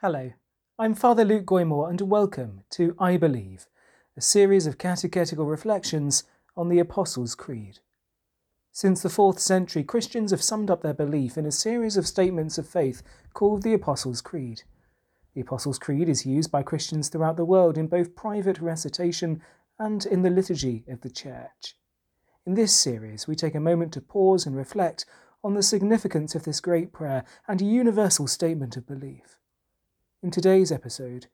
Hello, I'm Father Luke Goymore and welcome to I Believe, a series of catechetical reflections on the Apostles' Creed. Since the 4th century, Christians have summed up their belief in a series of statements of faith called the Apostles' Creed. The Apostles' Creed is used by Christians throughout the world in both private recitation and in the liturgy of the Church. In this series, we take a moment to pause and reflect on the significance of this great prayer and universal statement of belief. In today's episode,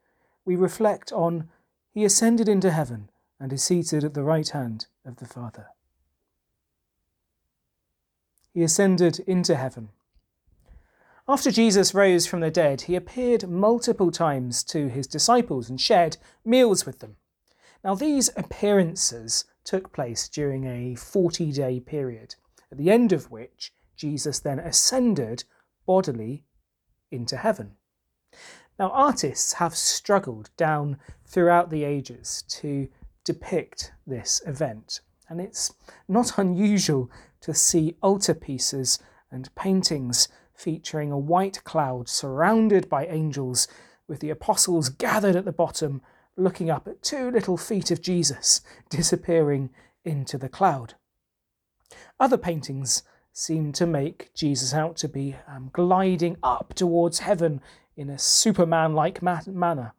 we reflect on He ascended into heaven and is seated at the right hand of the Father. He ascended into heaven. After Jesus rose from the dead, he appeared multiple times to his disciples and shared meals with them. Now, these appearances took place during a 40 day period, at the end of which Jesus then ascended bodily into heaven. Now, artists have struggled down throughout the ages to depict this event, and it's not unusual to see altarpieces and paintings featuring a white cloud surrounded by angels, with the apostles gathered at the bottom, looking up at two little feet of Jesus disappearing into the cloud. Other paintings seem to make Jesus out to be um, gliding up towards heaven in a Superman like manner.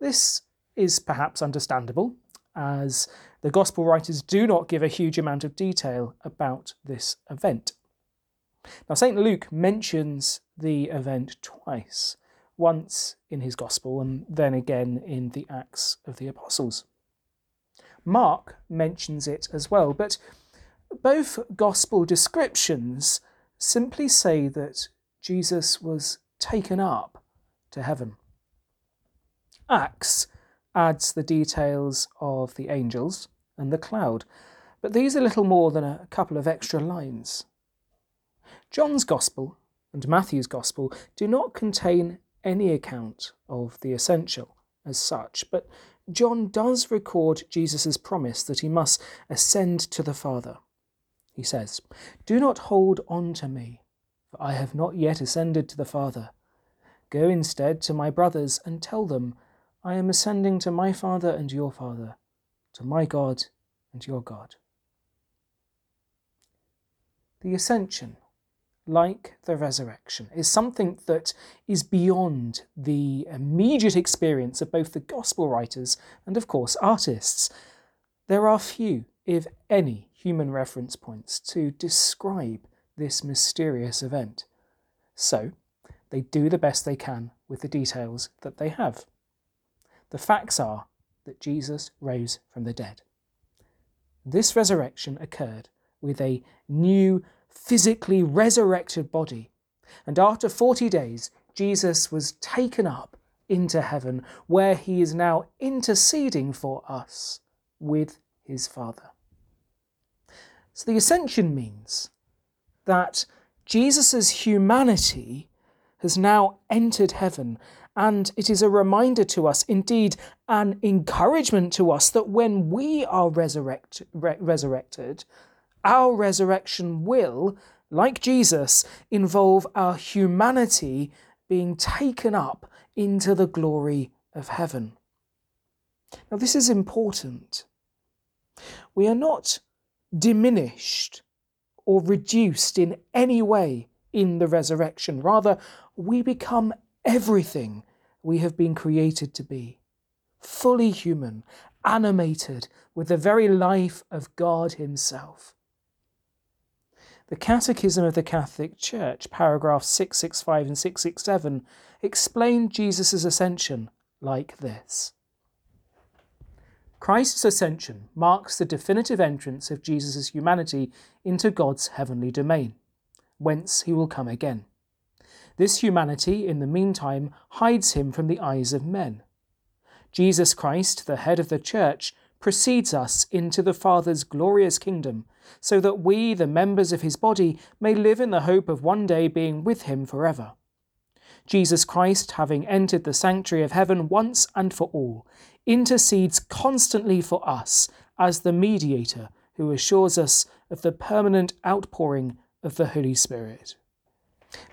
This is perhaps understandable, as the Gospel writers do not give a huge amount of detail about this event. Now, St. Luke mentions the event twice, once in his Gospel and then again in the Acts of the Apostles. Mark mentions it as well, but both Gospel descriptions simply say that Jesus was taken up to heaven. Acts adds the details of the angels and the cloud, but these are little more than a couple of extra lines. John's Gospel and Matthew's Gospel do not contain any account of the ascension as such, but John does record Jesus' promise that he must ascend to the Father. He says, Do not hold on to me, for I have not yet ascended to the Father. Go instead to my brothers and tell them, I am ascending to my Father and your Father, to my God and your God. The ascension, like the resurrection, is something that is beyond the immediate experience of both the gospel writers and, of course, artists. There are few, if any, human reference points to describe this mysterious event. So, they do the best they can with the details that they have. The facts are that Jesus rose from the dead. This resurrection occurred with a new, physically resurrected body. And after 40 days, Jesus was taken up into heaven, where he is now interceding for us with his Father. So the ascension means that Jesus' humanity has now entered heaven. And it is a reminder to us, indeed, an encouragement to us, that when we are resurrect, re- resurrected, our resurrection will, like Jesus, involve our humanity being taken up into the glory of heaven. Now, this is important. We are not diminished or reduced in any way in the resurrection. Rather, we become everything we have been created to be fully human, animated with the very life of God Himself. The Catechism of the Catholic Church, paragraphs 665 and 667, explain Jesus' ascension like this Christ's ascension marks the definitive entrance of Jesus' humanity into God's heavenly domain, whence he will come again. This humanity, in the meantime, hides him from the eyes of men. Jesus Christ, the head of the Church, precedes us into the Father's glorious kingdom, so that we, the members of his body, may live in the hope of one day being with him forever. Jesus Christ, having entered the sanctuary of heaven once and for all, intercedes constantly for us as the mediator who assures us of the permanent outpouring of the Holy Spirit.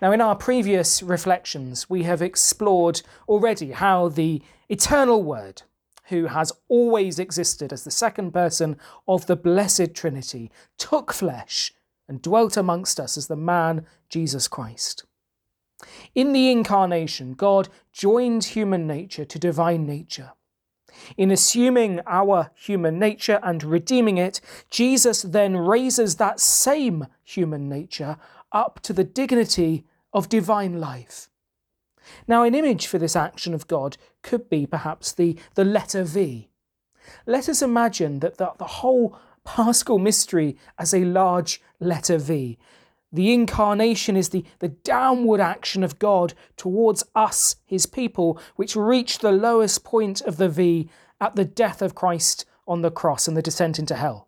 Now, in our previous reflections, we have explored already how the eternal Word, who has always existed as the second person of the Blessed Trinity, took flesh and dwelt amongst us as the man Jesus Christ. In the incarnation, God joined human nature to divine nature. In assuming our human nature and redeeming it, Jesus then raises that same human nature up to the dignity of divine life. Now, an image for this action of God could be perhaps the, the letter V. Let us imagine that the, the whole paschal mystery as a large letter V. The incarnation is the, the downward action of God towards us, his people, which reached the lowest point of the V at the death of Christ on the cross and the descent into hell.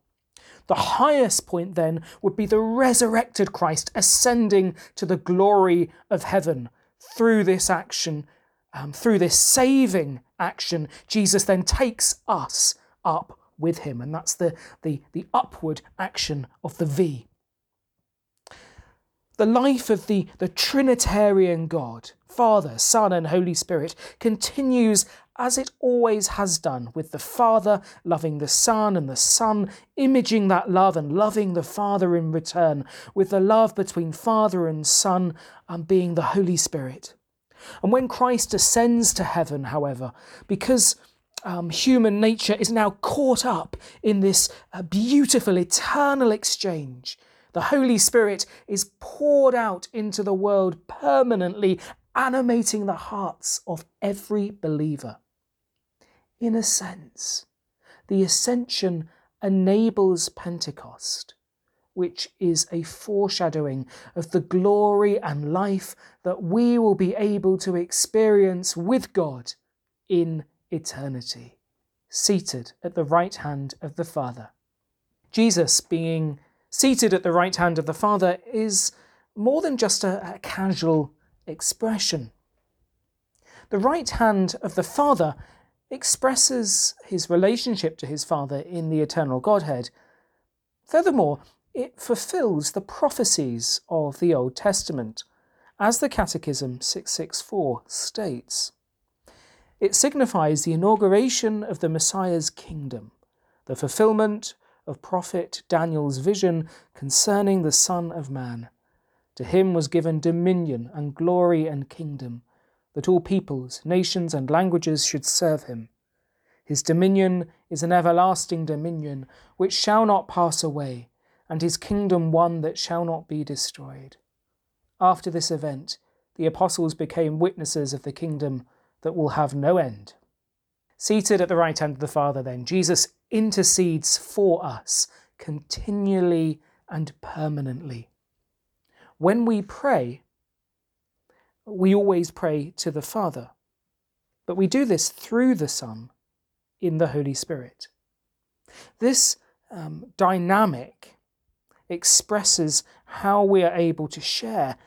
The highest point then would be the resurrected Christ ascending to the glory of heaven through this action, um, through this saving action. Jesus then takes us up with him, and that's the, the, the upward action of the V. The life of the, the Trinitarian God, Father, Son, and Holy Spirit, continues as it always has done, with the Father loving the Son and the Son imaging that love and loving the Father in return, with the love between Father and Son and being the Holy Spirit. And when Christ ascends to heaven, however, because um, human nature is now caught up in this uh, beautiful eternal exchange, the Holy Spirit is poured out into the world permanently, animating the hearts of every believer. In a sense, the ascension enables Pentecost, which is a foreshadowing of the glory and life that we will be able to experience with God in eternity, seated at the right hand of the Father. Jesus being seated at the right hand of the Father is more than just a, a casual expression. The right hand of the Father expresses his relationship to his Father in the eternal Godhead. Furthermore, it fulfills the prophecies of the Old Testament, as the Catechism 664 states. It signifies the inauguration of the Messiah's kingdom, the fulfillment of prophet Daniel's vision concerning the Son of Man. To him was given dominion and glory and kingdom, that all peoples, nations, and languages should serve him. His dominion is an everlasting dominion which shall not pass away, and his kingdom one that shall not be destroyed. After this event, the apostles became witnesses of the kingdom that will have no end. Seated at the right hand of the Father, then, Jesus intercedes for us continually and permanently. When we pray, we always pray to the Father, but we do this through the Son in the Holy Spirit. This um, dynamic expresses how we are able to share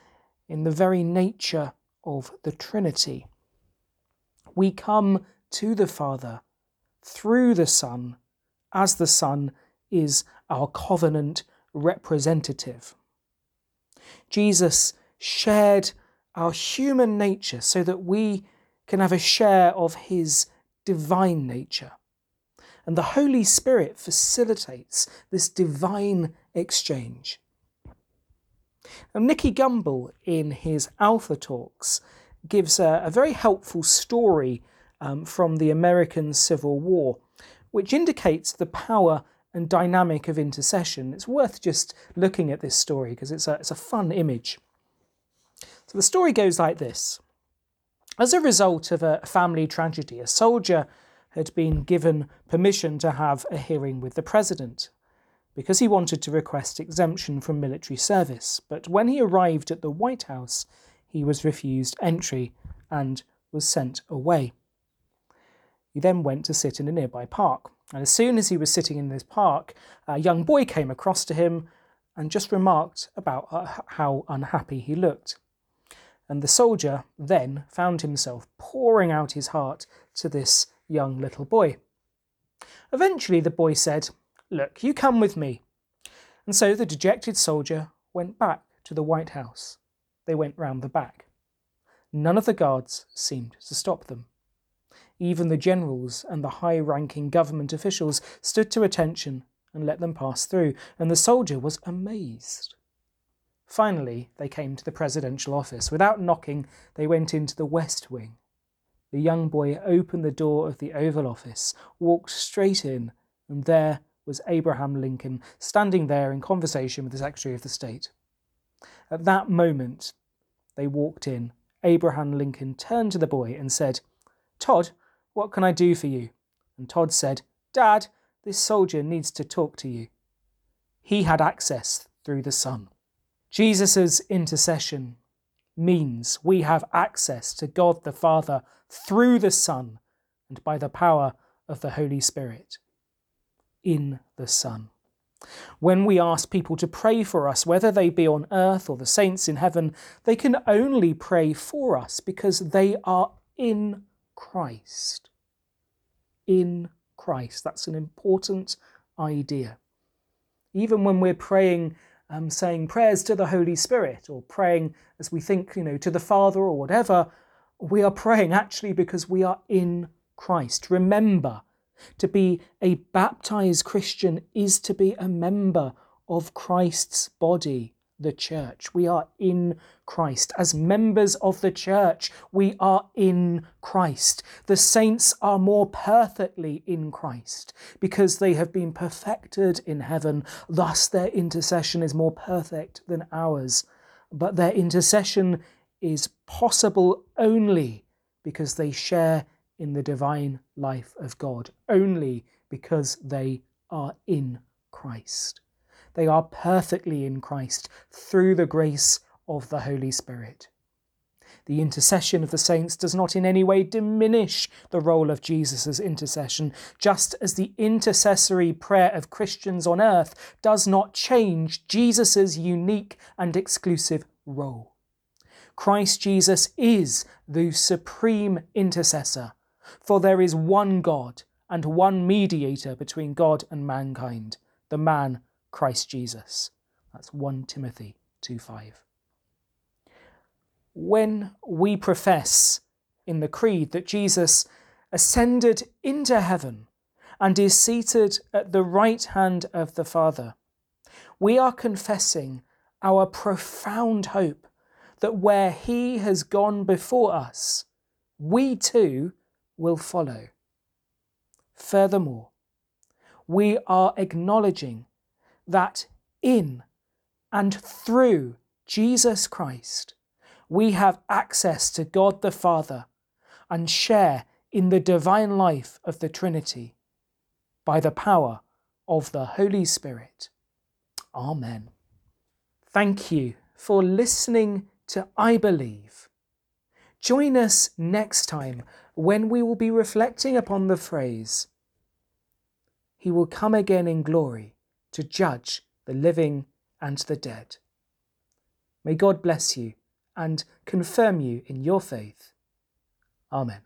in the very nature of the Trinity. We come to the Father through the Son, as the Son is our covenant representative. Jesus shared our human nature so that we can have a share of his divine nature. And the Holy Spirit facilitates this divine exchange. Now, Nicky Gumbel, in his Alpha Talks, gives a, a very helpful story um, from the American Civil War, which indicates the power and dynamic of intercession. It's worth just looking at this story because it's a, it's a fun image. So the story goes like this. As a result of a family tragedy, a soldier had been given permission to have a hearing with the president because he wanted to request exemption from military service. But when he arrived at the White House, he was refused entry and was sent away. He then went to sit in a nearby park. And as soon as he was sitting in this park, a young boy came across to him and just remarked about uh, how unhappy he looked. And the soldier then found himself pouring out his heart to this young little boy. Eventually, the boy said, Look, you come with me. And so the dejected soldier went back to the White House. they went round the back. None of the guards seemed to stop them. Even the generals and the high ranking government officials stood to attention and let them pass through, and the soldier was amazed. Finally, they came to the presidential office. Without knocking, they went into the west wing. The young boy opened the door of the Oval Office, walked straight in, and there was Abraham Lincoln standing there in conversation with the Secretary of the State. At that moment, they walked in. Abraham Lincoln turned to the boy and said, Todd, what can I do for you? And Todd said, Dad, this soldier needs to talk to you. He had access through the Son. Jesus' intercession means we have access to God the Father through the Son and by the power of the Holy Spirit in the Son. When we ask people to pray for us, whether they be on earth or the saints in heaven, they can only pray for us because they are in Christ. In Christ. That's an important idea. Even when we're praying, um, saying prayers to the Holy Spirit, or praying as we think, you know, to the Father or whatever, we are praying actually because we are in Christ. Remember, to be a baptized Christian is to be a member of Christ's body the church. We are in Christ. As members of the church, we are in Christ. The saints are more perfectly in Christ because they have been perfected in heaven. Thus, their intercession is more perfect than ours. But their intercession is possible only because they share in the divine life of God, only because they are in Christ. They are perfectly in Christ through the grace of the Holy Spirit. The intercession of the saints does not in any way diminish the role of Jesus' intercession, just as the intercessory prayer of Christians on earth does not change Jesus' unique and exclusive role. Christ Jesus is the supreme intercessor, for there is one God and one mediator between God and mankind, the man Christ Jesus. That's 1 Timothy 2:5. When we profess in the Creed that Jesus ascended into heaven and is seated at the right hand of the Father, we are confessing our profound hope that where He has gone before us, we too will follow. Furthermore, we are acknowledging that in and through Jesus Christ, we have access to God the Father and share in the divine life of the Trinity by the power of the Holy Spirit. Amen. Thank you for listening to I Believe. Join us next time when we will be reflecting upon the phrase, He will come again in glory to judge the living and the dead. May God bless you and confirm you in your faith. Amen.